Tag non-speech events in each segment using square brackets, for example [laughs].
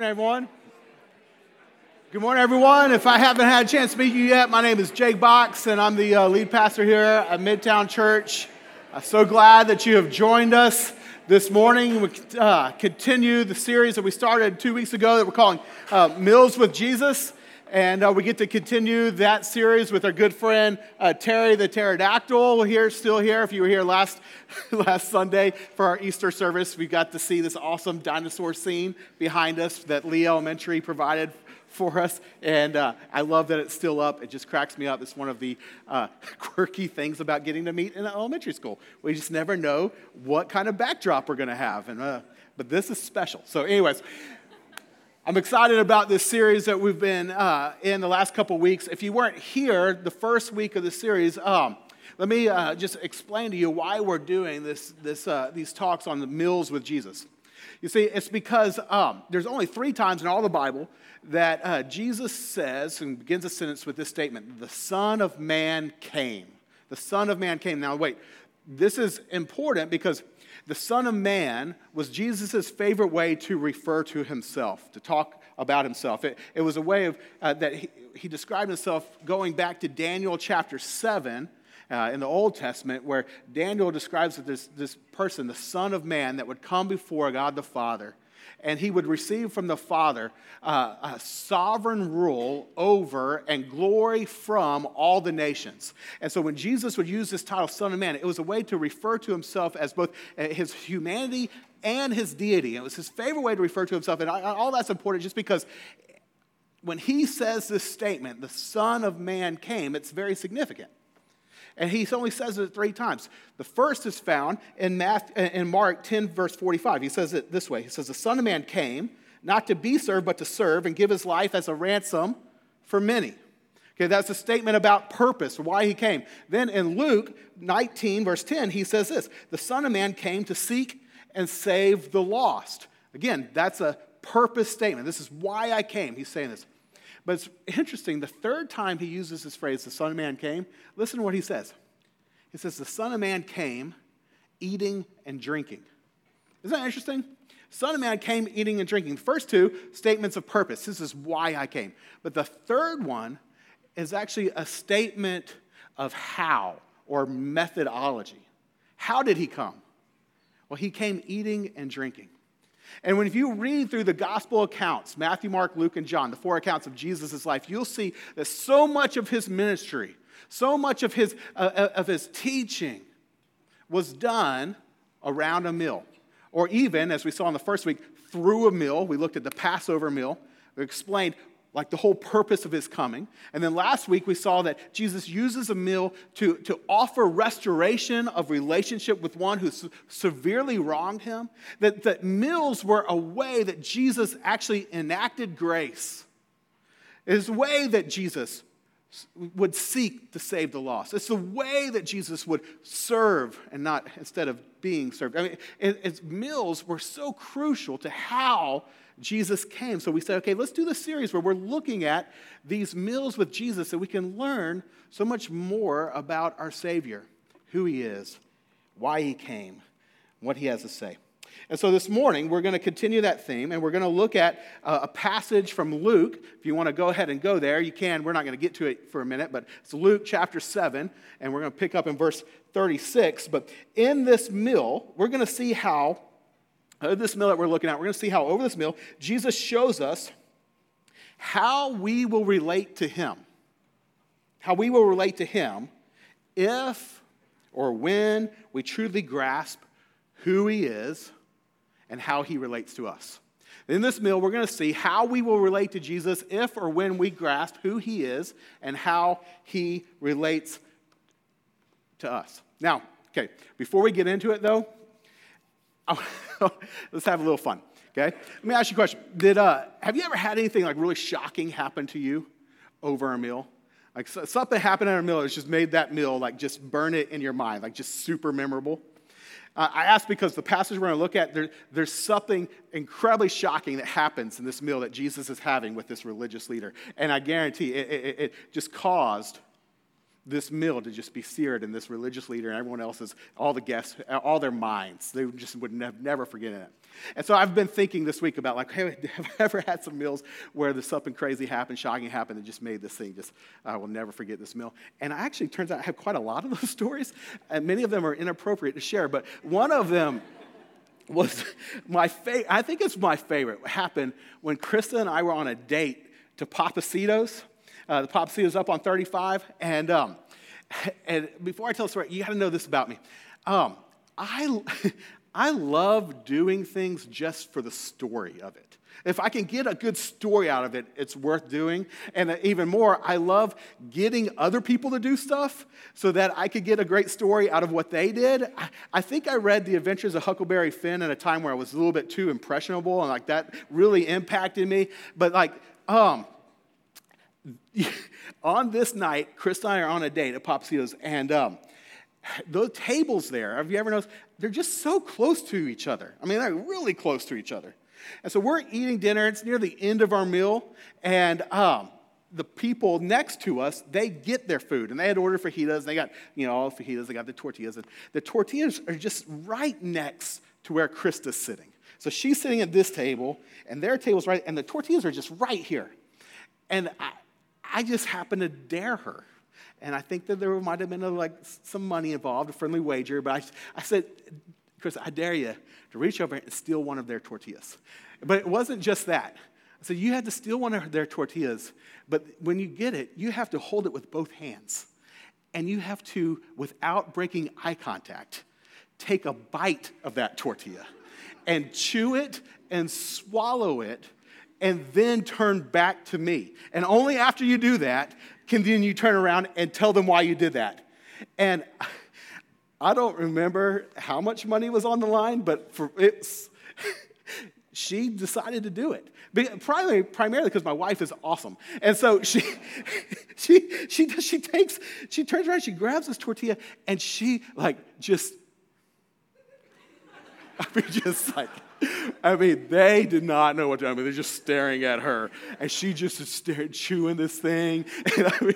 everyone. Good morning, everyone. If I haven't had a chance to meet you yet, my name is Jake Box, and I'm the uh, lead pastor here at Midtown Church. I'm so glad that you have joined us this morning. We uh, continue the series that we started two weeks ago that we're calling uh, Meals with Jesus. And uh, we get to continue that series with our good friend uh, Terry the Pterodactyl here, still here. If you were here last, [laughs] last Sunday for our Easter service, we got to see this awesome dinosaur scene behind us that Lee Elementary provided for us. And uh, I love that it's still up. It just cracks me up. It's one of the uh, [laughs] quirky things about getting to meet in elementary school. We just never know what kind of backdrop we're going to have. And, uh, but this is special. So, anyways, I'm excited about this series that we've been uh, in the last couple weeks. If you weren't here the first week of the series, um, let me uh, just explain to you why we're doing this, this, uh, these talks on the meals with Jesus. You see, it's because um, there's only three times in all the Bible that uh, Jesus says and begins a sentence with this statement The Son of Man came. The Son of Man came. Now, wait, this is important because the Son of Man was Jesus' favorite way to refer to himself, to talk about himself. It, it was a way of, uh, that he, he, described himself going back to Daniel chapter 7 uh, in the Old Testament, where Daniel describes this, this person, the Son of Man, that would come before God the Father and he would receive from the Father uh, a sovereign rule over and glory from all the nations. And so when Jesus would use this title, Son of Man, it was a way to refer to himself as both uh, his humanity and his deity. It was his favorite way to refer to himself. And all that's important just because when he says this statement, the Son of Man came, it's very significant. And he only says it three times. The first is found in, Matthew, in Mark 10, verse 45. He says it this way He says, The Son of Man came not to be served, but to serve and give his life as a ransom for many. Okay, that's a statement about purpose, why he came. Then in Luke 19, verse 10, he says this The Son of Man came to seek and save the lost. Again, that's a purpose statement. This is why I came. He's saying this. But it's interesting, the third time he uses this phrase, the Son of Man came, listen to what he says. He says, The Son of Man came eating and drinking. Isn't that interesting? Son of Man came eating and drinking. The first two statements of purpose. This is why I came. But the third one is actually a statement of how or methodology. How did he come? Well, he came eating and drinking. And when if you read through the gospel accounts, Matthew, Mark, Luke, and John, the four accounts of Jesus' life, you'll see that so much of his ministry, so much of his, uh, uh, of his teaching was done around a meal. Or even, as we saw in the first week, through a meal. We looked at the Passover meal. We explained like the whole purpose of his coming. And then last week we saw that Jesus uses a meal to, to offer restoration of relationship with one who severely wronged him. That, that meals were a way that Jesus actually enacted grace. It is a way that Jesus would seek to save the lost. It's the way that Jesus would serve and not instead of being served. I mean, it, it's, meals were so crucial to how Jesus came. So we said, okay, let's do this series where we're looking at these meals with Jesus so we can learn so much more about our Savior, who He is, why He came, what He has to say. And so this morning, we're going to continue that theme and we're going to look at uh, a passage from Luke. If you want to go ahead and go there, you can. We're not going to get to it for a minute, but it's Luke chapter 7, and we're going to pick up in verse 36. But in this meal, we're going to see how this meal that we're looking at, we're going to see how over this meal, Jesus shows us how we will relate to Him. How we will relate to Him if or when we truly grasp who He is and how He relates to us. In this meal, we're going to see how we will relate to Jesus if or when we grasp who He is and how He relates to us. Now, okay, before we get into it though, [laughs] let's have a little fun, okay? Let me ask you a question. Did, uh, have you ever had anything like really shocking happen to you over a meal? Like something happened at a meal that's just made that meal like just burn it in your mind, like just super memorable. Uh, I ask because the passage we're going to look at, there, there's something incredibly shocking that happens in this meal that Jesus is having with this religious leader. And I guarantee it, it, it just caused this meal to just be seared in this religious leader and everyone else's, all the guests, all their minds. They just would never, never forget it. And so I've been thinking this week about like, hey, [laughs] have I ever had some meals where there's something crazy happened, shocking happened, that just made this thing just, I will never forget this meal. And I actually, turns out I have quite a lot of those [laughs] stories, and many of them are inappropriate to share, but one of them was [laughs] my favorite, I think it's my favorite, happened when Krista and I were on a date to Pappasito's. Uh, the Pappasito's up on 35. And, um, [laughs] and before I tell the story, you got to know this about me. Um, I, [laughs] I love doing things just for the story of it. If I can get a good story out of it, it's worth doing. And even more, I love getting other people to do stuff so that I could get a great story out of what they did. I, think I read The Adventures of Huckleberry Finn at a time where I was a little bit too impressionable and like that really impacted me. But like, um, [laughs] on this night, Chris and I are on a date at Pappasito's, and um, those tables there, have you ever noticed? They're just so close to each other. I mean, they're really close to each other. And so we're eating dinner. It's near the end of our meal, and um, the people next to us, they get their food, and they had ordered fajitas. They got, you know, all fajitas. They got the tortillas, and the tortillas are just right next to where Krista's sitting. So she's sitting at this table, and their table's right, and the tortillas are just right here. And I, I just happened to dare her. And I think that there might have been a, like some money involved, a friendly wager. But I, I said, Chris, I dare you to reach over and steal one of their tortillas. But it wasn't just that. So you had to steal one of their tortillas. But when you get it, you have to hold it with both hands. And you have to, without breaking eye contact, take a bite of that tortilla and chew it and swallow it and then turn back to me. And only after you do that can then you turn around and tell them why you did that. And I don't remember how much money was on the line, but for it's [laughs] she decided to do it. Primarily, primarily because my wife is awesome. And so she, [laughs] she, she, she takes, she turns around, she grabs this tortilla, and she like just, [laughs] I mean, just like, I mean, they did not know what to do. I mean, they're just staring at her. And she just is staring, chewing this thing. [laughs] And I mean,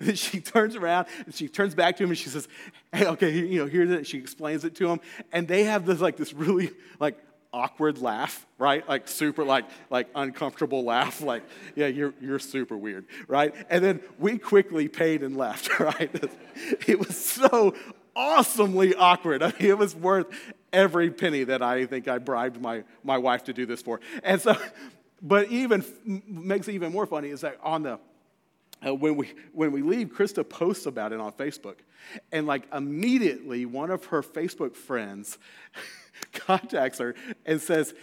and she turns around and she turns back to him and she says, Hey, okay, you know, here's it. She explains it to him. And they have this like this really like awkward laugh, right? Like super like like uncomfortable laugh, like, yeah, you're you're super weird, right? And then we quickly paid and left, [laughs] right? It was so awesomely awkward. I mean, it was worth every penny that I think I bribed my, my wife to do this for. And so, [laughs] but even makes it even more funny is that on the uh, when we when we leave, Krista posts about it on Facebook, and like immediately one of her Facebook friends [laughs] contacts her and says,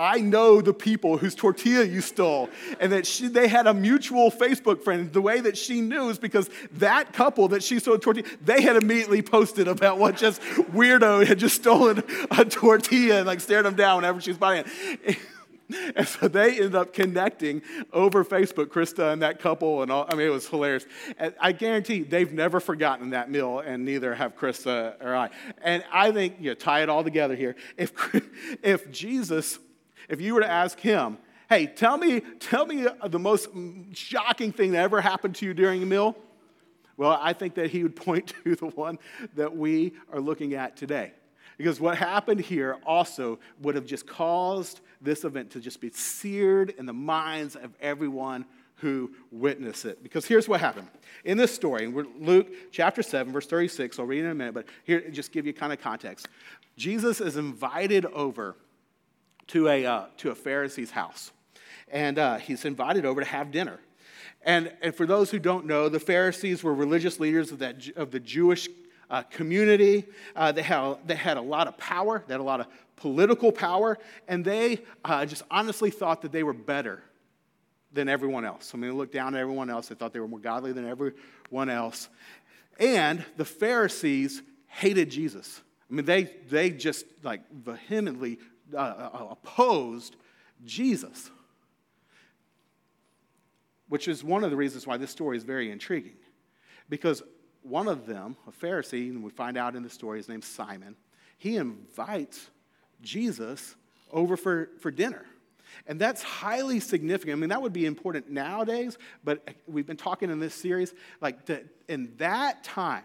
I know the people whose tortilla you stole. And that she, they had a mutual Facebook friend. The way that she knew is because that couple that she stole tortilla, they had immediately posted about what just weirdo had just stolen a tortilla and like stared them down whenever she was buying it. [laughs] And so they ended up connecting over Facebook, Krista and that couple, and all. I mean, it was hilarious. And I guarantee they've never forgotten that meal, and neither have Krista or I. And I think, you know, tie it all together here. If, if Jesus if you were to ask him, hey, tell me, tell me the most shocking thing that ever happened to you during a meal, well, I think that he would [laughs] point to the one that we are looking at today. Because what happened here also would have just caused this event to just be seared in the minds of everyone who witnessed it. Because here's what happened. In this story, Luke chapter 7, verse 36, I'll read it in a minute, but here, just give you kind of context. Jesus is invited over to a, uh, to a Pharisee's house. And uh, he's invited over to have dinner. And, and for those who don't know, the Pharisees were religious leaders of, that, of the Jewish uh, community. Uh, they, had, they had a lot of power, they had a lot of political power, and they uh, just honestly thought that they were better than everyone else. I mean, they looked down at everyone else. They thought they were more godly than everyone else. And the Pharisees hated Jesus. I mean, they, they just like vehemently uh, uh, opposed Jesus, which is one of the reasons why this story is very intriguing. Because one of them, a Pharisee, and we find out in the story, his name's Simon, he invites Jesus over for, for dinner. And that's highly significant. I mean, that would be important nowadays, but we've been talking in this series, like to, in that time,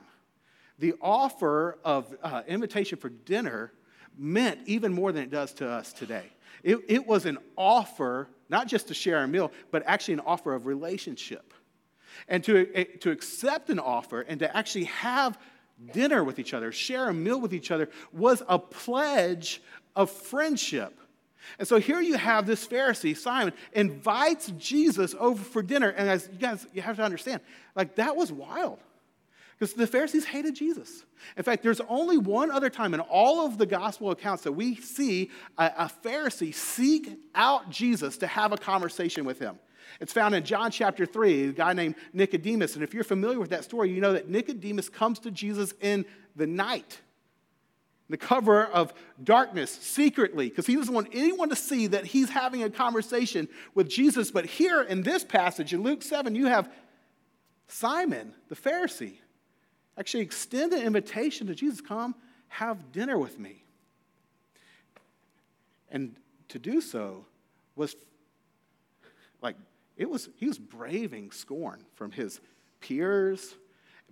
the offer of uh, invitation for dinner meant even more than it does to us today. It, it was an offer, not just to share a meal, but actually an offer of relationship. And to, eh, to accept an offer and to actually have dinner with each other, share a meal with each other, was a pledge of friendship. And so here you have this Pharisee, Simon, invites Jesus over for dinner. And as you guys, you have to understand, like that was wild. Because the Pharisees hated Jesus. In fact, there's only one other time in all of the gospel accounts that we see a, a, Pharisee seek out Jesus to have a conversation with him. It's found in John chapter 3, a guy named Nicodemus. And if you're familiar with that story, you know that Nicodemus comes to Jesus in the night, the cover of darkness, secretly, because he doesn't want anyone to see that he's having a conversation with Jesus. But here in this passage, in Luke 7, you have Simon, the Pharisee actually extend an invitation to Jesus come have dinner with me. And to do so was like, it was, he was braving scorn from his peers,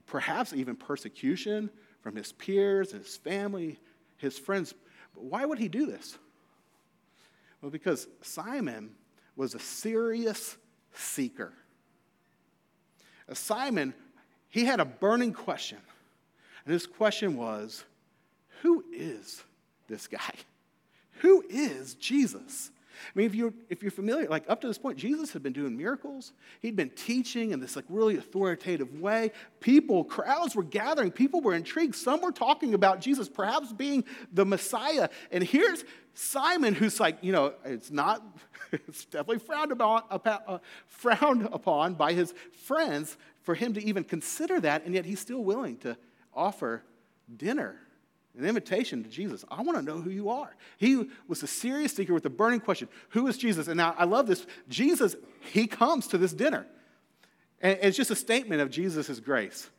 perhaps even persecution from his peers, his family, his friends. But why would he do this? Well, because Simon was a serious seeker. Simon he had a burning question. And his question was Who is this guy? [laughs] Who is Jesus? I mean, if you're, if you're familiar, like up to this point, Jesus had been doing miracles. He'd been teaching in this like really authoritative way. People, crowds were gathering. People were intrigued. Some were talking about Jesus perhaps being the Messiah. And here's Simon, who's like, you know, it's not, [laughs] it's definitely frowned upon, uh, frowned upon by his friends for him to even consider that, and yet he's still willing to offer dinner, an invitation to Jesus. I want to know who you are. He was a serious seeker with a burning question Who is Jesus? And now I love this. Jesus, he comes to this dinner. And it's just a statement of Jesus' grace.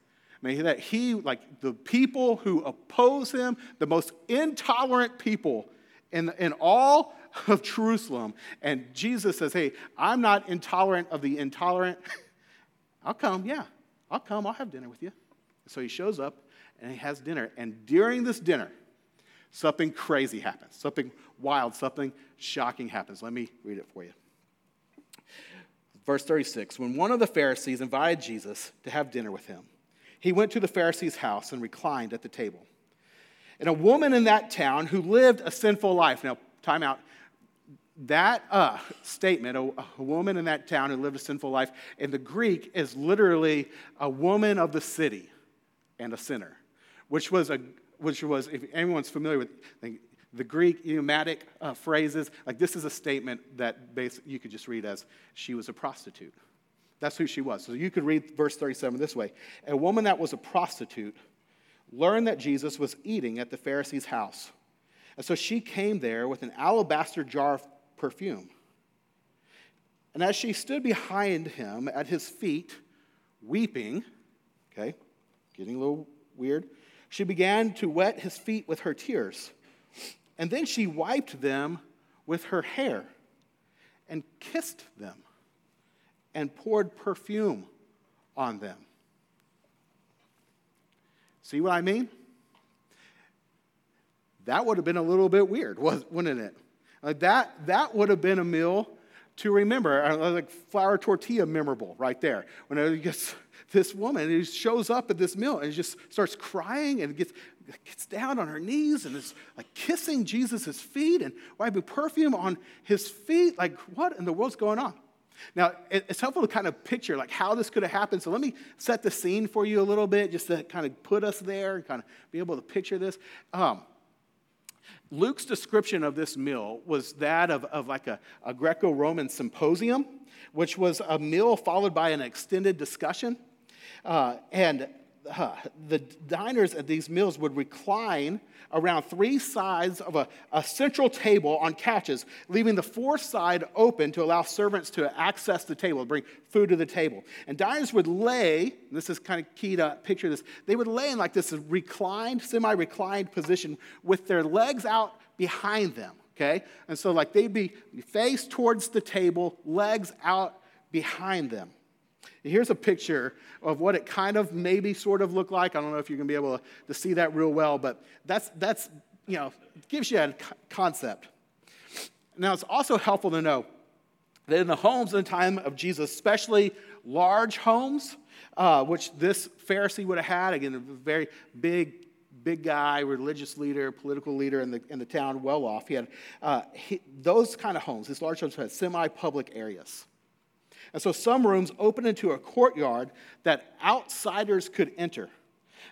I mean, that he, like the people who oppose him, the most intolerant people in, in all of Jerusalem. And Jesus says, Hey, I'm not intolerant of the intolerant. [laughs] I'll come, yeah. I'll come. I'll have dinner with you. So he shows up and he has dinner. And during this dinner, something crazy happens, something wild, something shocking happens. Let me read it for you. Verse 36 When one of the Pharisees invited Jesus to have dinner with him, he went to the Pharisee's house and reclined at the table. And a woman in that town who lived a sinful life, now, time out, that uh, statement, a, a, woman in that town who lived a sinful life, in the Greek is literally a woman of the city and a sinner, which was, a, which was if anyone's familiar with the, Greek idiomatic uh, phrases, like this is a statement that you could just read as she was a prostitute. That's who she was. So you could read verse 37 this way A woman that was a prostitute learned that Jesus was eating at the Pharisee's house. And so she came there with an alabaster jar perfume. And as she stood behind him at his feet, weeping, okay, getting a little weird, she began to wet his feet with her tears. And then she wiped them with her hair and kissed them and poured perfume on them. See what I mean? That would have been a little bit weird, wouldn't it? Like that, that would have been a meal to remember, like flour tortilla memorable right there. When it gets [laughs] this woman who shows up at this meal and just starts crying and gets, gets down on her knees and is like kissing Jesus' feet and wiping perfume on his feet. Like, what in the world's going on? Now, it's helpful to kind of picture like how this could have happened. So let me set the scene for you a little bit just to kind of put us there and kind of be able to picture this. Um, Luke's description of this meal was that of, of like a, a Greco Roman symposium, which was a meal followed by an extended discussion. Uh, and uh, [laughs] the diners at these meals would recline around three sides of a, a, central table on couches, leaving the fourth side open to allow servants to access the table, bring food to the table. And diners would lay, this is kind of key to picture this, they would lay in like this reclined, semi reclined position with their legs out behind them. okay? And so, like, they'd be face towards the table, legs out behind them. Here's a picture of what it kind of maybe sort of looked like. I don't know if you're going to be able to, to see that real well, but that's, that's, you know, gives you a concept. Now, it's also helpful to know that in the homes in the time of Jesus, especially large homes, uh, which this Pharisee would have had, again, a very big, big guy, religious leader, political leader in the, in the town, well off. He had uh, he, those kind of homes, these large homes had semi public areas. And so some rooms opened into a courtyard that outsiders could enter.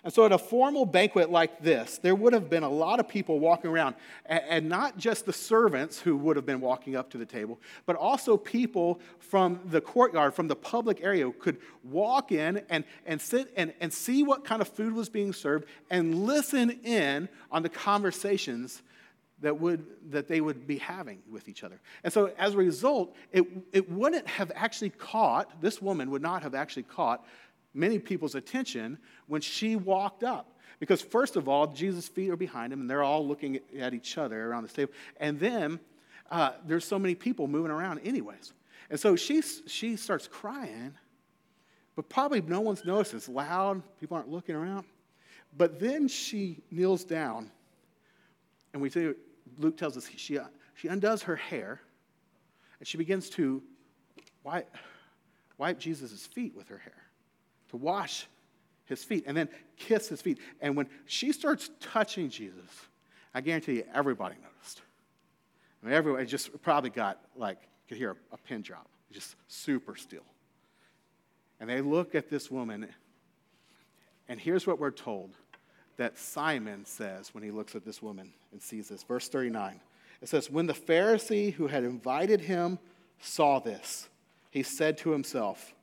And so, at a formal banquet like this, there would have been a lot of people walking around, and not just the servants who would have been walking up to the table, but also people from the courtyard, from the public area, could walk in and, and sit and, and see what kind of food was being served and listen in on the conversations that, would, that they would be having with each other. And so, as a result, it, it wouldn't have actually caught, this woman would not have actually caught many people's attention when she walked up. Because, first of all, Jesus' feet are behind him, and they're all looking at each other around the table. And then uh, there's so many people moving around, anyways. And so she, she starts crying, but probably no one's noticed. It's loud, people aren't looking around. But then she kneels down, and we see Luke tells us she, she undoes her hair, and she begins to wipe, wipe Jesus' feet with her hair to wash his feet and then kiss his feet. And when she starts touching Jesus, I guarantee you everybody noticed. I mean, everyone just probably got like, could hear a, a pin drop, just super still. And they look at this woman, and here's what we're told that Simon says when he looks at this woman and sees this. Verse 39. It says, When the Pharisee who had invited him saw this, he said to himself,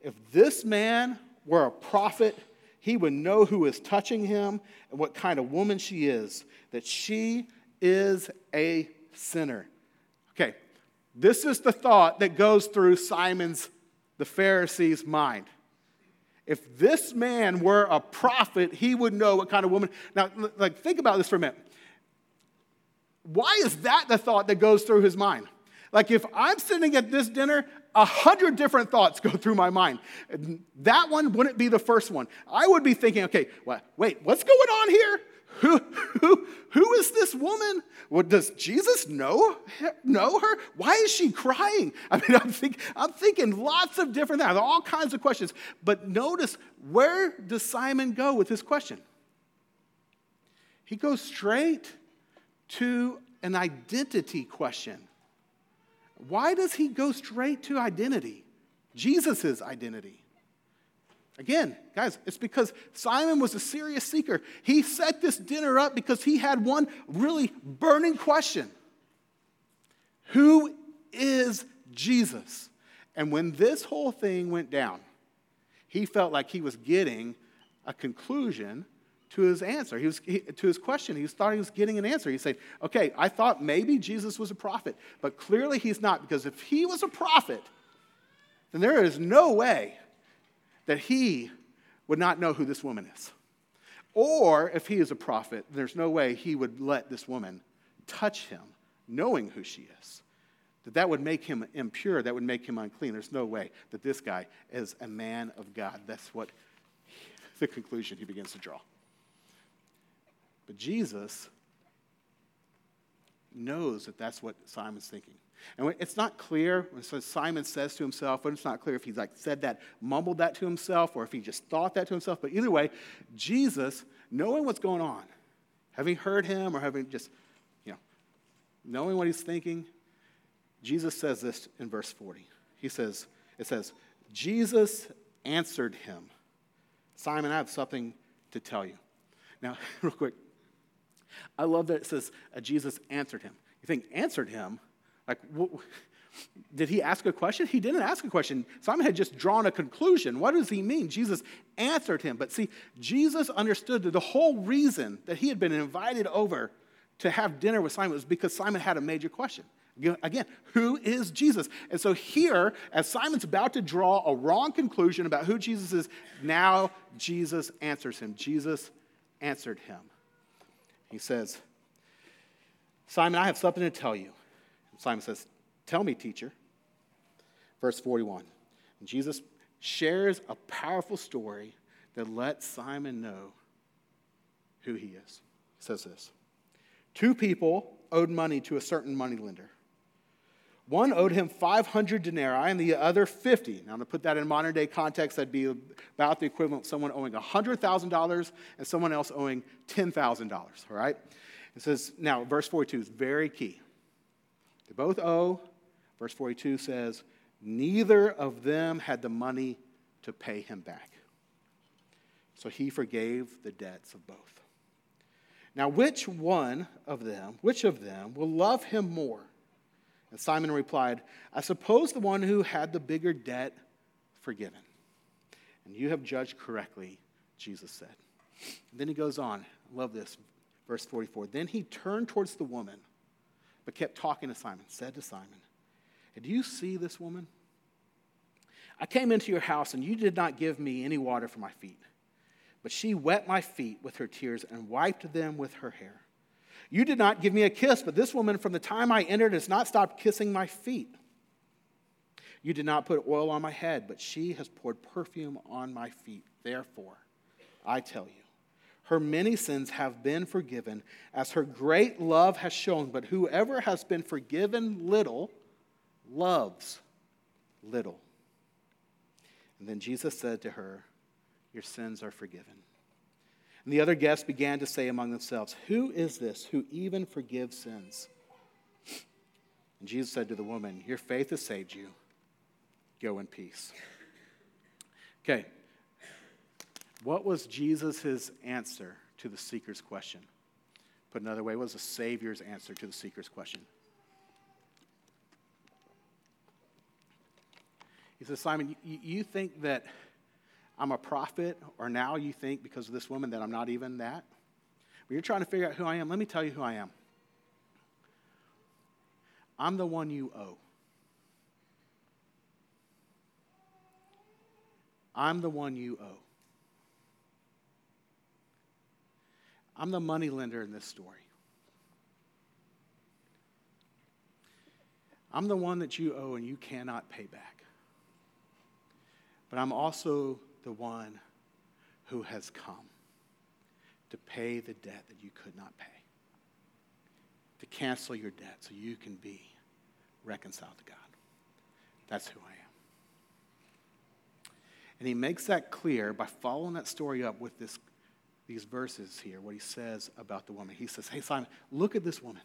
If this man were a prophet, he would know who is touching him and what kind of woman she is, that she is a sinner. Okay, this is the thought that goes through Simon's, the Pharisee's mind. If this man were a prophet, he would know what kind of woman. Now, like, think about this for a minute. Why is that the thought that goes through his mind? Like, if I'm sitting at this dinner, a hundred different thoughts [laughs] go through my mind. That one wouldn't be the first one. I would be thinking, okay, what, wait, what's going on here? Who, who, who is this woman? What, does Jesus know, know her? Why is she crying? I mean, [laughs] I'm, think, I'm thinking lots of different things, all kinds of questions. But notice, where does Simon go with this question? He goes straight to an identity question. Why does he go straight to identity? Jesus' identity. Again, guys, it's because Simon was a serious seeker. He set this dinner up because he had one really burning question Who is Jesus? And when this whole thing went down, he felt like he was getting a conclusion to his answer. He was he, to his question. He was, thought he was getting an answer. He said, "Okay, I thought maybe Jesus was a prophet, but clearly he's not because if he was a prophet, then there is no way that he would not know who this woman is. Or if he is a prophet, there's no way he would let this woman touch him, knowing who she is." That that would make him impure, that would make him unclean. There's no way that this guy is a man of God. That's what the conclusion he begins to draw. But Jesus knows that that's what Simon's thinking. And it's not clear when Simon says to himself, but it's not clear if he's like said that, mumbled that to himself, or if he just thought that to himself. But either way, Jesus, knowing what's going on, having heard him or having just, you know, knowing what he's thinking, Jesus says this in verse 40. He says, it says, Jesus answered him, Simon, I have something to tell you. Now, [laughs] real quick, I love that it says Jesus answered him. You think, answered him? Like, [laughs] did he ask a question? He didn't ask a question. Simon had just drawn a conclusion. What does he mean? Jesus answered him. But see, Jesus understood that the whole reason that he had been invited over to have dinner with Simon was because Simon had a major question. Again, who is Jesus? And so here, as Simon's about to draw a wrong conclusion about who Jesus is, now Jesus answers him. Jesus answered him. He says, Simon, I have something to tell you. Simon says, Tell me, teacher. Verse 41. And Jesus shares a powerful story that lets Simon know who he is. He says this Two people owed money to a certain moneylender. One owed him 500 denarii and the other 50. Now, to put that in modern day context, that'd be about the equivalent of someone owing $100,000 and someone else owing $10,000, all right? It says, now, verse 42 is very key. They both owe. Verse 42 says, neither of them had the money to pay him back. So he forgave the debts of both. Now, which one of them, which of them will love him more? And Simon replied, I suppose the one who had the bigger debt forgiven. And you have judged correctly, Jesus said. And then he goes on. Love this. Verse 44. Then he turned towards the woman, but kept talking to Simon, said to Simon, Do you see this woman? I came into your house, and you did not give me any water for my feet. But she wet my feet with her tears and wiped them with her hair. You did not give me a kiss, but this woman from the time I entered has not stopped kissing my feet. You did not put oil on my head, but she has poured perfume on my feet. Therefore, I tell you, her many sins have been forgiven, as her great love has shown. But whoever has been forgiven little loves little. And then Jesus said to her, your sins are forgiven. And the other guests began to say among themselves, Who is this who even forgives sins? And Jesus said to the woman, Your faith has saved you. Go in peace. Okay. What was Jesus' answer to the seeker's question? Put another way, what was the Savior's answer to the seeker's question? He says, Simon, you think that I'm a prophet, or now you think because of this woman that I'm not even that. When you're trying to figure out who I am, let me tell you who I am. I'm the one you owe. I'm the one you owe. I'm the money lender in this story. I'm the one that you owe and you cannot pay back. But I'm also the one who has come to pay the debt that you could not pay, to cancel your debt so you can be reconciled to God. That's who I am. And he makes that clear by following that story up with this, these verses here, what he says about the woman. He says, Hey, Simon, look at this woman.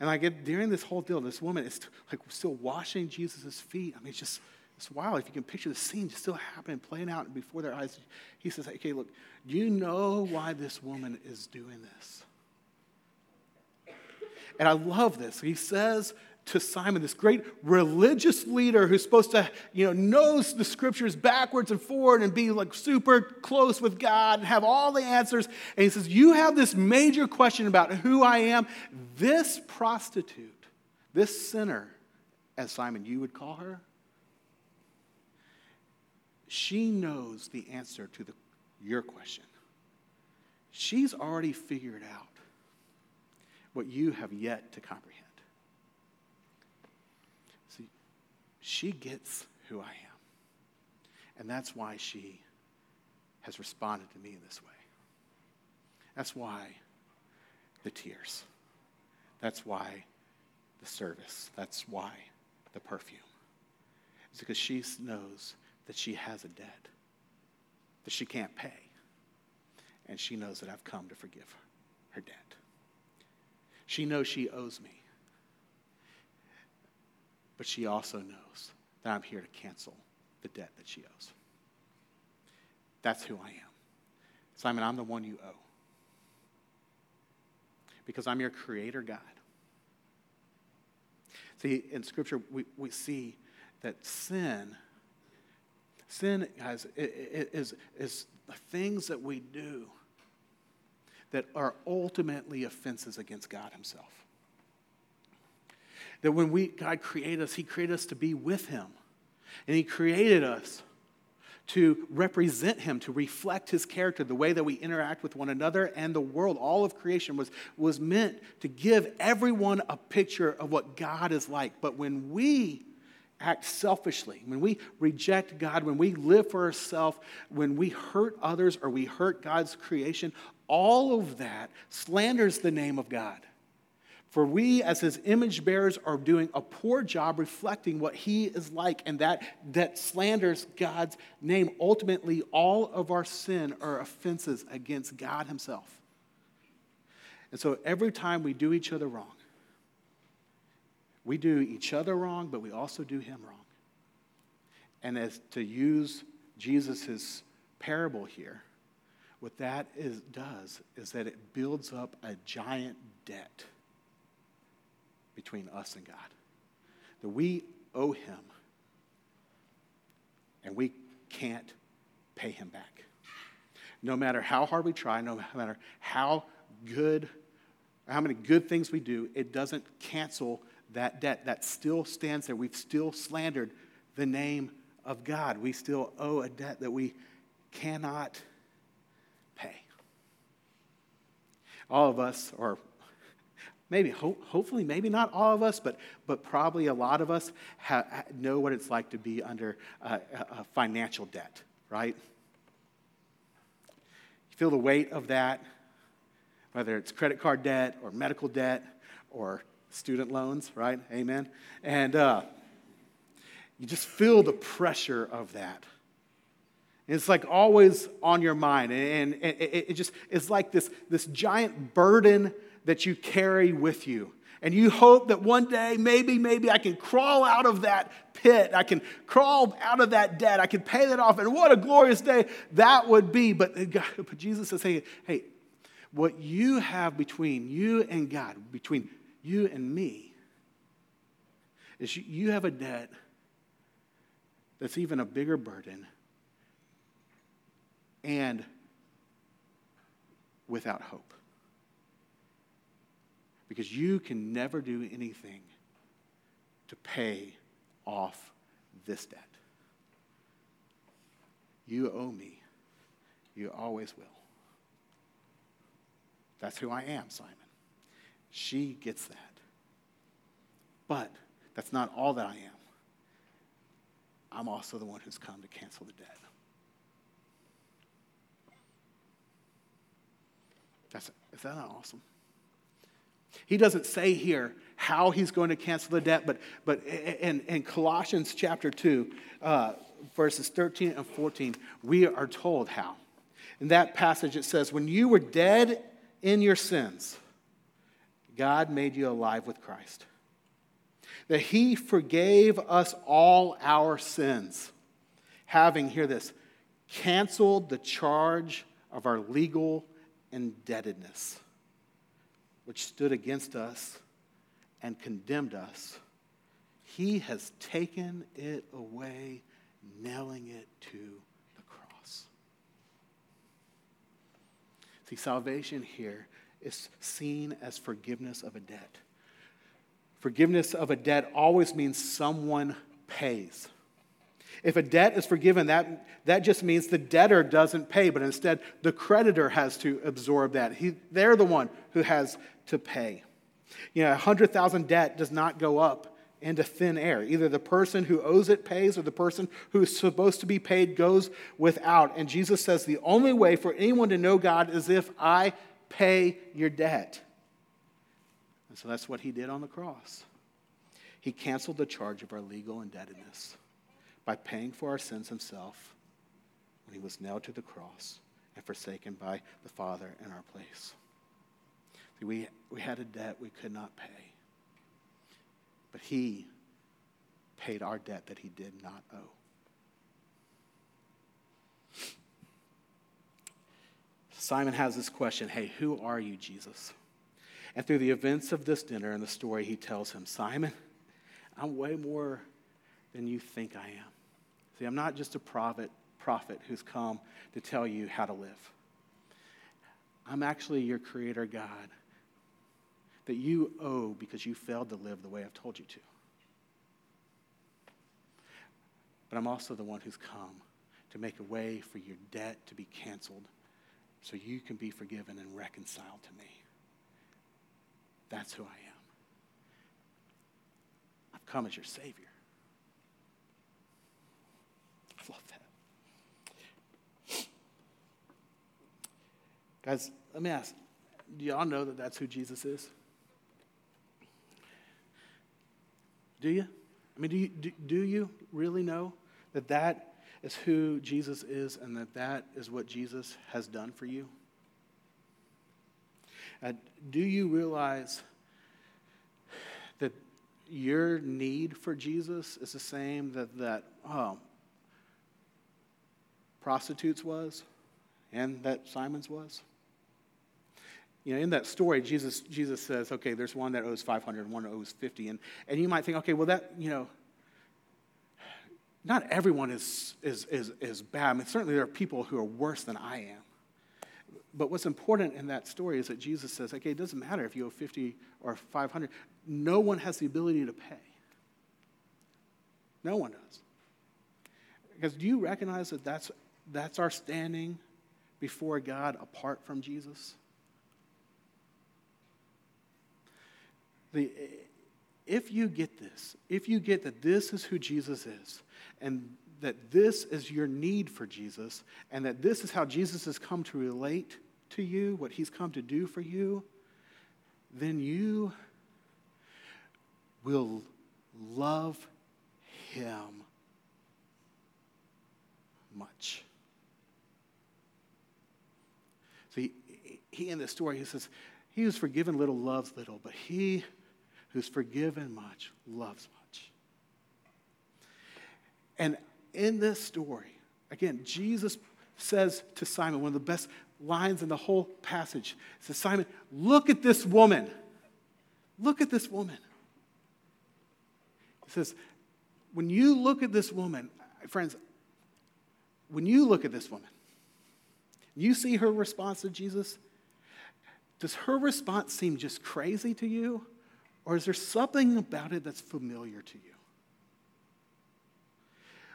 And I get during this whole deal, this woman is like still washing Jesus' feet. I mean, it's just it's wild if you can picture the scene just still happening, playing out before their eyes. He says, Okay, look, do you know why this woman is doing this? And I love this. He says to Simon, this great religious leader who's supposed to, you know, knows the scriptures backwards and forward and be like super close with God and have all the answers. And he says, You have this major question about who I am. This prostitute, this sinner, as Simon, you would call her, she knows the answer to the, your question. She's already figured out what you have yet to comprehend. See, she gets who I am. And that's why she has responded to me in this way. That's why the tears. That's why the service. That's why the perfume. It's because she knows that she has a debt that she can't pay. And she knows that I've come to forgive her debt. She knows she owes me. But she also knows that I'm here to cancel the debt that she owes. That's who I am. Simon, I'm the one you owe. Because I'm your creator God. See, in Scripture, we, we see that sin Sin, guys, is, is the things that we do that are ultimately offenses against God Himself. That when we, God created us, He created us to be with Him. And He created us to represent him, to reflect his character, the way that we interact with one another and the world. All of creation was, was meant to give everyone a picture of what God is like. But when we act selfishly, when we reject God, when we live for ourselves, when we hurt others or we hurt God's creation, all of that slanders the name of God. For we, as his image bearers, are doing a poor job reflecting what he is like, and that, that slanders God's name. Ultimately, all of our sin are offenses against God himself. And so every time we do each other wrong, we do each other wrong, but we also do him wrong. And as to use Jesus' parable here, what that is, does is that it builds up a giant debt between us and God. That we owe him and we can't pay him back. No matter how hard we try, no matter how good, how many good things we do, it doesn't cancel that debt. That still stands there. We've still slandered the name of God. We still owe a debt that we cannot pay. All of us, or maybe, ho- hopefully, maybe not all of us, but, but probably a lot of us ha- know what it's like to be under a, financial debt, right? You feel the weight of that, whether it's credit card debt or medical debt or student loans, right? Amen. And uh, you just feel the pressure of that. It's like always on your mind. And, it just it's like this, this giant burden that you carry with you. And you hope that one day, maybe, maybe I can crawl out of that pit. I can crawl out of that debt. I can pay that off. And what a glorious day that would be. But, [laughs] but Jesus is saying, hey, what you have between you and God, between you and me, is you have a debt that's even a bigger burden and without hope because you can never do anything to pay off this debt. You owe me. You always will. That's who I am, Simon. She gets that. But that's not all that I am. I'm also the one who's come to cancel the debt. That's, is that not awesome? He doesn't say here how he's going to cancel the debt, but, but in, in Colossians chapter 2, uh, verses 13 and 14, we are told how. In that passage, it says, When you were dead in your sins, God made you alive with Christ. That he forgave us all our sins, having, hear this, canceled the charge of our legal indebtedness which stood against us and condemned us, he has taken it away, nailing it to the cross. See, salvation here is seen as forgiveness of a debt. Forgiveness of a debt always means someone pays. If a debt is forgiven, that, that just means the debtor doesn't pay, but instead the creditor has to absorb that. He, they're the one who has to pay. You know, a 100,000 debt does not go up into thin air. Either the person who owes it pays or the person who is supposed to be paid goes without. And Jesus says the only way for anyone to know God is if I pay your debt. And so that's what he did on the cross. He canceled the charge of our legal indebtedness by paying for our sins himself when he was nailed to the cross and forsaken by the Father in our place. We, we had a debt we could not pay. But he paid our debt that he did not owe. Simon has this question Hey, who are you, Jesus? And through the events of this dinner and the story, he tells him, Simon, I'm way more than you think I am. See, I'm not just a prophet, prophet who's come to tell you how to live. I'm actually your creator God that you owe because you failed to live the way I've told you to. But I'm also the one who's come to make a way for your debt to be canceled so you can be forgiven and reconciled to me. That's who I am. I've come as your Savior. Love that. Guys, let me ask do y'all know that that's who Jesus is? Do you? I mean, do you, do, do you really know that that is who Jesus is and that that is what Jesus has done for you? Uh, do you realize that your need for Jesus is the same that that oh, prostitutes was and that Simon's was? You know, in that story, Jesus, Jesus says, okay, there's one that owes 500 and one that owes 50. And, and you might think, okay, well, that, you know, not everyone is, is, is, is bad. I mean, certainly there are people who are worse than I am. But what's important in that story is that Jesus says, okay, it doesn't matter if you owe 50 or 500. No one has the ability to pay. No one does. Because do you recognize that that's, that's our standing before God apart from Jesus? The, if you get this, if you get that this is who Jesus is, and that this is your need for Jesus, and that this is how Jesus has come to relate to you, what he's come to do for you, then you will love him much. See, he in this story, he says, He who's forgiven little loves little, but he who's forgiven much loves much. And in this story, again, Jesus says to Simon, one of the best lines in the whole passage, he says, Simon, look at this woman. Look at this woman. He says, when you look at this woman, friends, when you look at this woman, you see her response to Jesus, does her response seem just crazy to you? Or is there something about it that's familiar to you?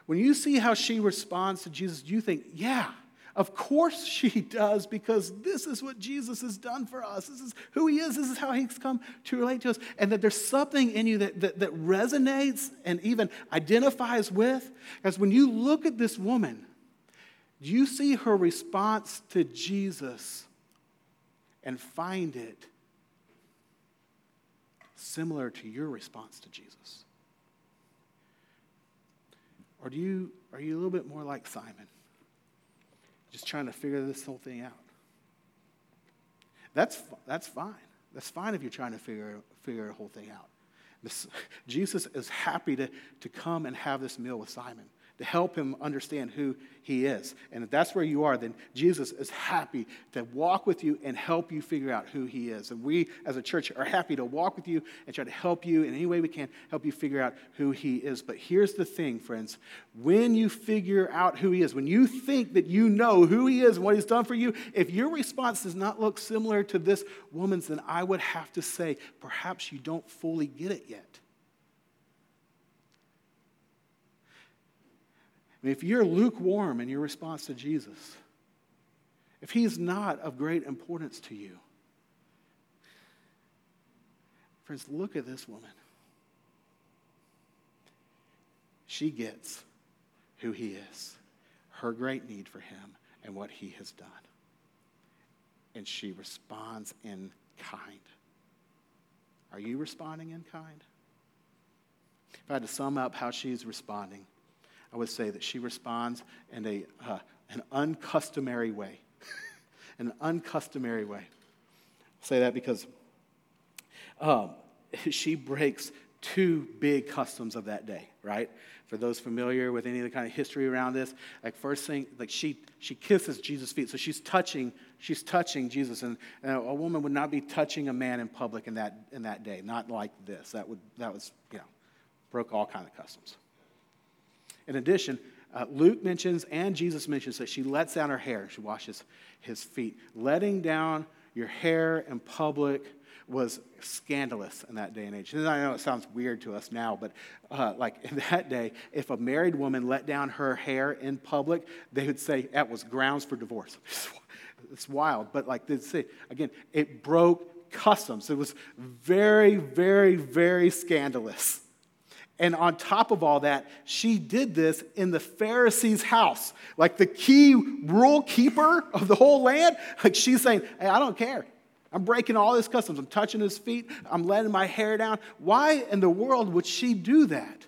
When you see how she responds to Jesus, you think, yeah, of course she does, because this is what Jesus has done for us. This is who he is. This is how he's come to relate to us. And that there's something in you that, that, that resonates and even identifies with. Because when you look at this woman, do you see her response to Jesus and find it similar to your response to Jesus? Or do you, are you a little bit more like Simon, just trying to figure this whole thing out? That's, that's fine. That's fine if you're trying to figure, figure the whole thing out. This, [laughs] Jesus is happy to, to come and have this meal with Simon to help him understand who he is. And if that's where you are, then Jesus is happy to walk with you and help you figure out who he is. And we as a church are happy to walk with you and try to help you in any way we can, help you figure out who he is. But here's the thing, friends. When you figure out who he is, when you think that you know who he is and what he's done for you, if your response does not look similar to this woman's, then I would have to say, perhaps you don't fully get it yet. Mean, if you're lukewarm in your response to Jesus, if he's not of great importance to you, friends, look at this woman. She gets who he is, her great need for him, and what he has done. And she responds in kind. Are you responding in kind? If I had to sum up how she's responding, I would say that she responds in a, uh, an uncustomary way. [laughs] an uncustomary way. I say that because um, [laughs] she breaks two big customs of that day, right? For those familiar with any of the kind of history around this, like first thing, like she she kisses Jesus' feet, so she's touching she's touching Jesus, and, and a woman would not be touching a man in public in that in that day, not like this. That would that was you know broke all kind of customs. In addition, uh, Luke mentions and Jesus mentions that she lets down her hair. She washes his feet. Letting down your hair in public was scandalous in that day and age. And I know it sounds weird to us now, but uh, like in that day, if a married woman let down her hair in public, they would say that was grounds for divorce. [laughs] It's wild, but like they say, again, it broke customs. It was very, very, very scandalous. And on top of all that, she did this in the Pharisee's house. Like the key rule keeper of the whole land. Like she's saying, Hey, I don't care. I'm breaking all his customs. I'm touching his feet. I'm letting my hair down. Why in the world would she do that?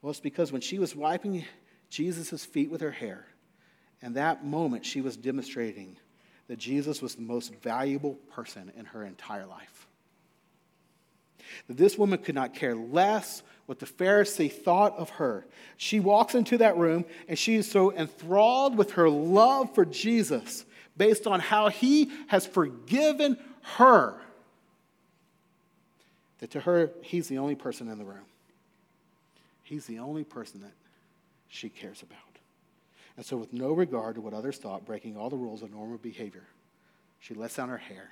Well, it's because when she was wiping Jesus' feet with her hair, and that moment she was demonstrating that Jesus was the most valuable person in her entire life. That this woman could not care less what the Pharisee thought of her. She walks into that room and she is so enthralled with her love for Jesus based on how he has forgiven her that to her, he's the only person in the room. He's the only person that she cares about. And so, with no regard to what others thought, breaking all the rules of normal behavior, she lets down her hair.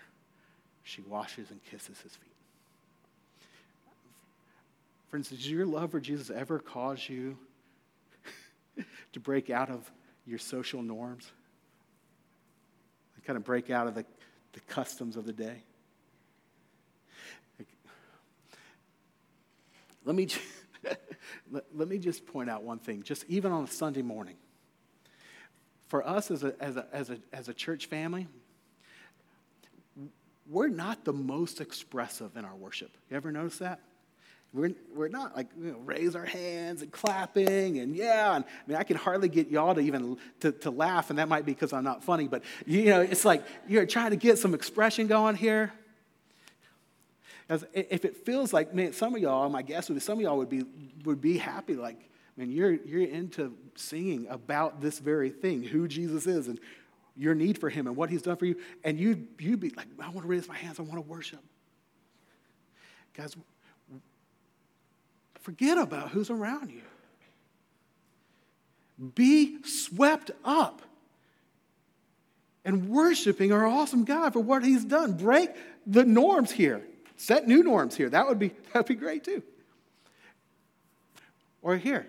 She washes and kisses his feet. Friends, does your love for Jesus ever cause you [laughs] to break out of your social norms? kind of break out of the, the customs of the day? Let me, [laughs] let, let me just point out one thing, just even on a Sunday morning. For us as a, as a, as a, as a church family, we're not the most expressive in our worship. You ever notice that? We're, we're not like you know, raise our hands and clapping and yeah. And, I mean, I can hardly get y'all to even to, to laugh, and that might be because I'm not funny. But you know, it's like you're trying to get some expression going here. As if it feels like, man, some of y'all, my guess would be some of y'all would be would be happy, like, man, you're you're into singing about this very thing, who Jesus is, and your need for Him and what He's done for you, and you you'd be like, I want to raise my hands, I want to worship. Guys, Forget about who's around you. Be swept up and worshiping our awesome God for what He's done. Break the norms here. Set new norms here. That would be, [laughs] that'd be great too. Or here,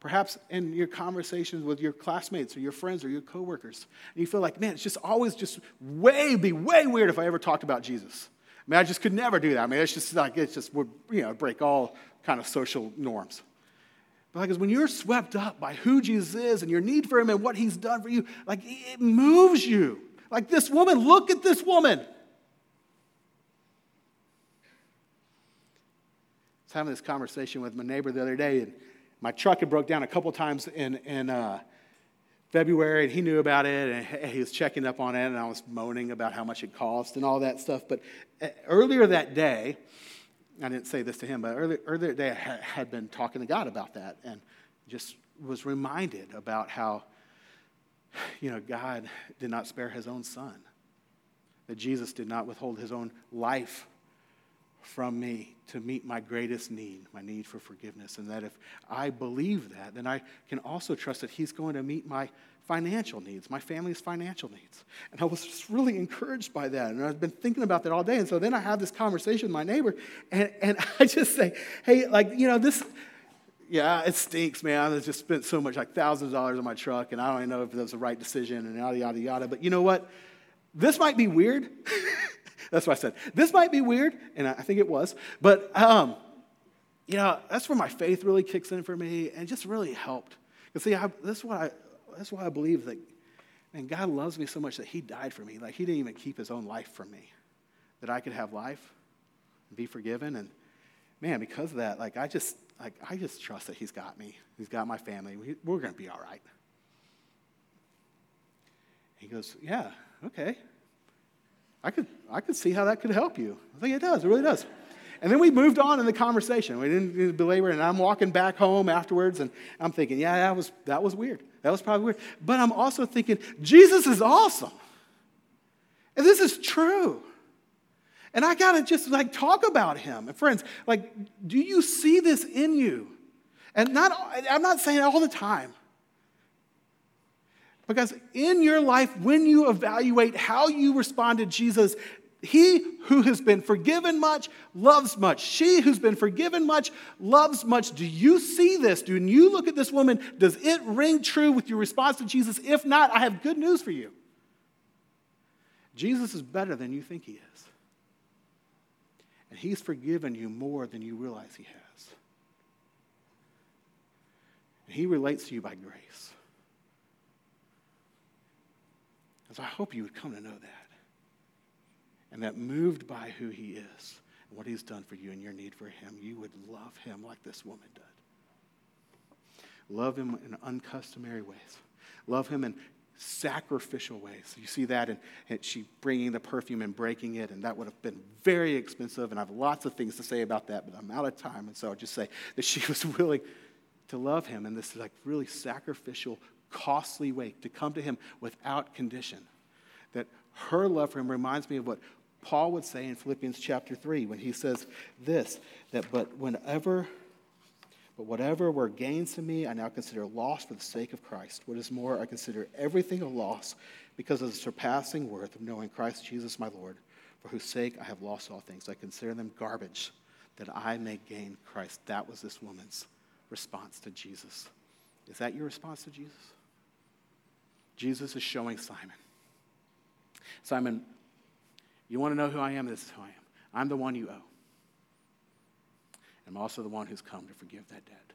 perhaps in your conversations with your classmates or your friends or your coworkers, and you feel like, man, it's just always just way, be way weird if I ever talked about Jesus. I mean, I just could never do that. I mean, it's just like, it's just would, you know, break all kind of social norms. But because when you're swept up by who Jesus is and your need for him and what he's done for you, like it moves you. Like this woman, look at this woman. I was having this conversation with my neighbor the other day, and my truck had broke down a couple times in, in uh, February, and he knew about it, and he was checking up on it, and I was moaning about how much it cost and all that stuff. But uh, earlier that day, I didn't say this to him, but earlier, earlier today I had been talking to God about that and just was reminded about how, you know, God did not spare his own son, that Jesus did not withhold his own life from me to meet my greatest need, my need for forgiveness. And that if I believe that, then I can also trust that he's going to meet my financial needs, my family's financial needs. And I was just really encouraged by that. And I've been thinking about that all day. And so then I have this conversation with my neighbor, and, and [laughs] I just say, hey, like, you know, this, yeah, it stinks, man. I just spent so much, like thousands of dollars on my truck, and I don't even know if that was the right decision, and yada, yada, yada. But you know what? This might be weird. [laughs] that's what I said. This might be weird, and I think it was. But, um, you know, that's where my faith really kicks in for me and just really helped. Because, see, I, this is what I, that's why I believe that, man, God loves me so much that He died for me. Like He didn't even keep His own life from me, that I could have life and be forgiven. And man, because of that, like I just, like I just trust that He's got me. He's got my family. We, we're going to be all right. He goes, yeah, okay. I could, I could see how that could help you. I think it does. It really does. And then we moved on in the conversation. We didn't belabor it. And I'm walking back home afterwards, and I'm thinking, yeah, that was, that was weird. That was probably weird. But I'm also thinking, Jesus is awesome. And this is true. And I got to just like talk about him. And friends, like, do you see this in you? And not, I'm not saying all the time. Because in your life, when you evaluate how you respond to Jesus, He who has been forgiven much loves much. She who's been forgiven much loves much. Do you see this? Do you look at this woman? Does it ring true with your response to Jesus? If not, I have good news for you. Jesus is better than you think he is. And he's forgiven you more than you realize he has. And he relates to you by grace. And so I hope you would come to know that and that moved by who he is and what he's done for you and your need for him, you would love him like this woman did. Love him in uncustomary ways. Love him in sacrificial ways. You see that, in, and she bringing the perfume and breaking it, and that would have been very expensive. And I have lots of things to say about that, but I'm out of time. And so I'll just say that she [laughs] was willing to love him in this like really sacrificial, costly way, to come to him without condition. That her love for him reminds me of what Paul would say in Philippians chapter 3 when he says this that, but whenever, but whatever were gains to me, I now consider loss for the sake of Christ. What is more, I consider everything a loss because of the surpassing worth of knowing Christ Jesus my Lord, for whose sake I have lost all things. I consider them garbage that I may gain Christ. That was this woman's response to Jesus. Is that your response to Jesus? Jesus is showing Simon. Simon, you want to know who I am? This is who I am. I'm the one you owe. I'm also the one who's come to forgive that debt.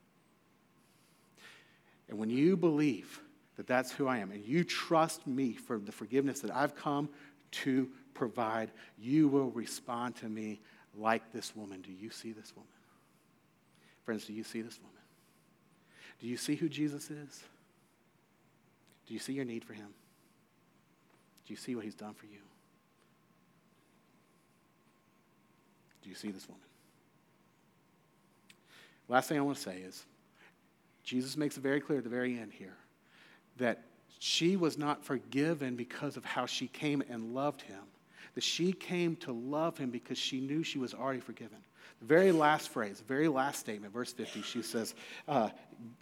And when you believe that that's who I am, and you trust me for the forgiveness that I've come to provide, you will respond to me like this woman. Do you see this woman? Friends, do you see this woman? Do you see who Jesus is? Do you see your need for him? Do you see what he's done for you? Do you see this woman? Last thing I want to say is Jesus makes it very clear at the very end here that she was not forgiven because of how she came and loved him, that she came to love him because she knew she was already forgiven. The very last phrase, very last statement, verse 50, she says, uh,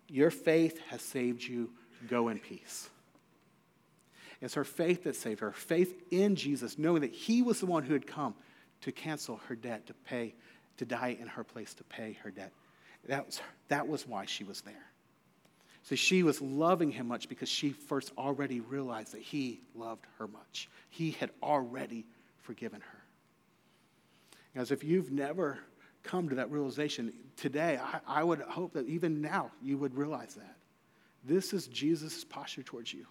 Your faith has saved you. Go in peace. It's her faith that saved her, faith in Jesus, knowing that he was the one who had come to cancel her debt, to pay, to die in her place to pay her debt. That was, that was why she was there. So she was loving him much because she first already realized that he loved her much. He had already forgiven her. As if you've never come to that realization today, I, I would hope that even now you would realize that. This is Jesus' posture towards you.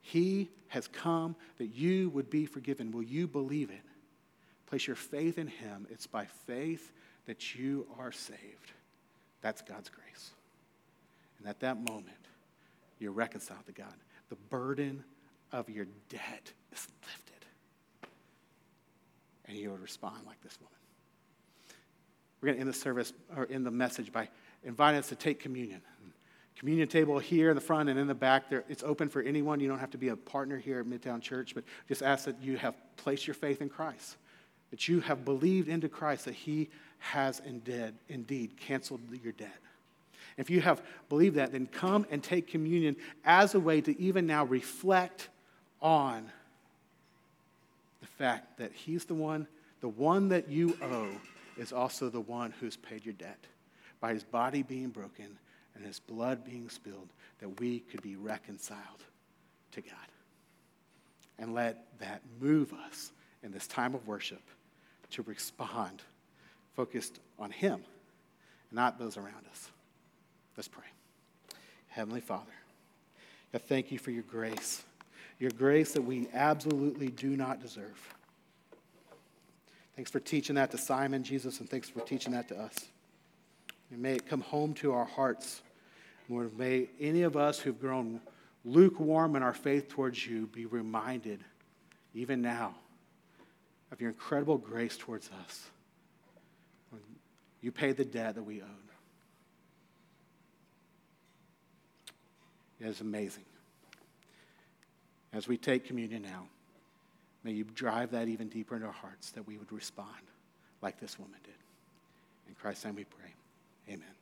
He has come that you would be forgiven. Will you believe it? Place your faith in Him. It's by faith that you are saved. That's God's grace. And at that moment, you're reconciled to God. The burden of your debt is lifted. And you would respond like this woman. We're going to end the service or end the message by inviting us to take communion. Communion table here in the front and in the back. There, it's open for anyone. You don't have to be a partner here at Midtown Church, but just ask that you have placed your faith in Christ that you have believed into Christ that he has indeed, indeed canceled your debt. If you have believed that, then come and take communion as a way to even now reflect on the fact that he's the one, the one that you owe is also the one who's paid your debt by his body being broken and his blood being spilled, that we could be reconciled to God. And let that move us in this time of worship to respond focused on Him, not those around us. Let's pray. Heavenly Father, I thank you for your grace, your grace that we absolutely do not deserve. Thanks for teaching that to Simon, Jesus, and thanks for teaching that to us. And may it come home to our hearts. Lord, may any of us who've grown lukewarm in our faith towards you be reminded, even now, of your incredible grace towards us. When You paid the debt that we owed. It is amazing. As we take communion now, may you drive that even deeper into our hearts that we would respond like this woman did. In Christ's name we pray. Amen.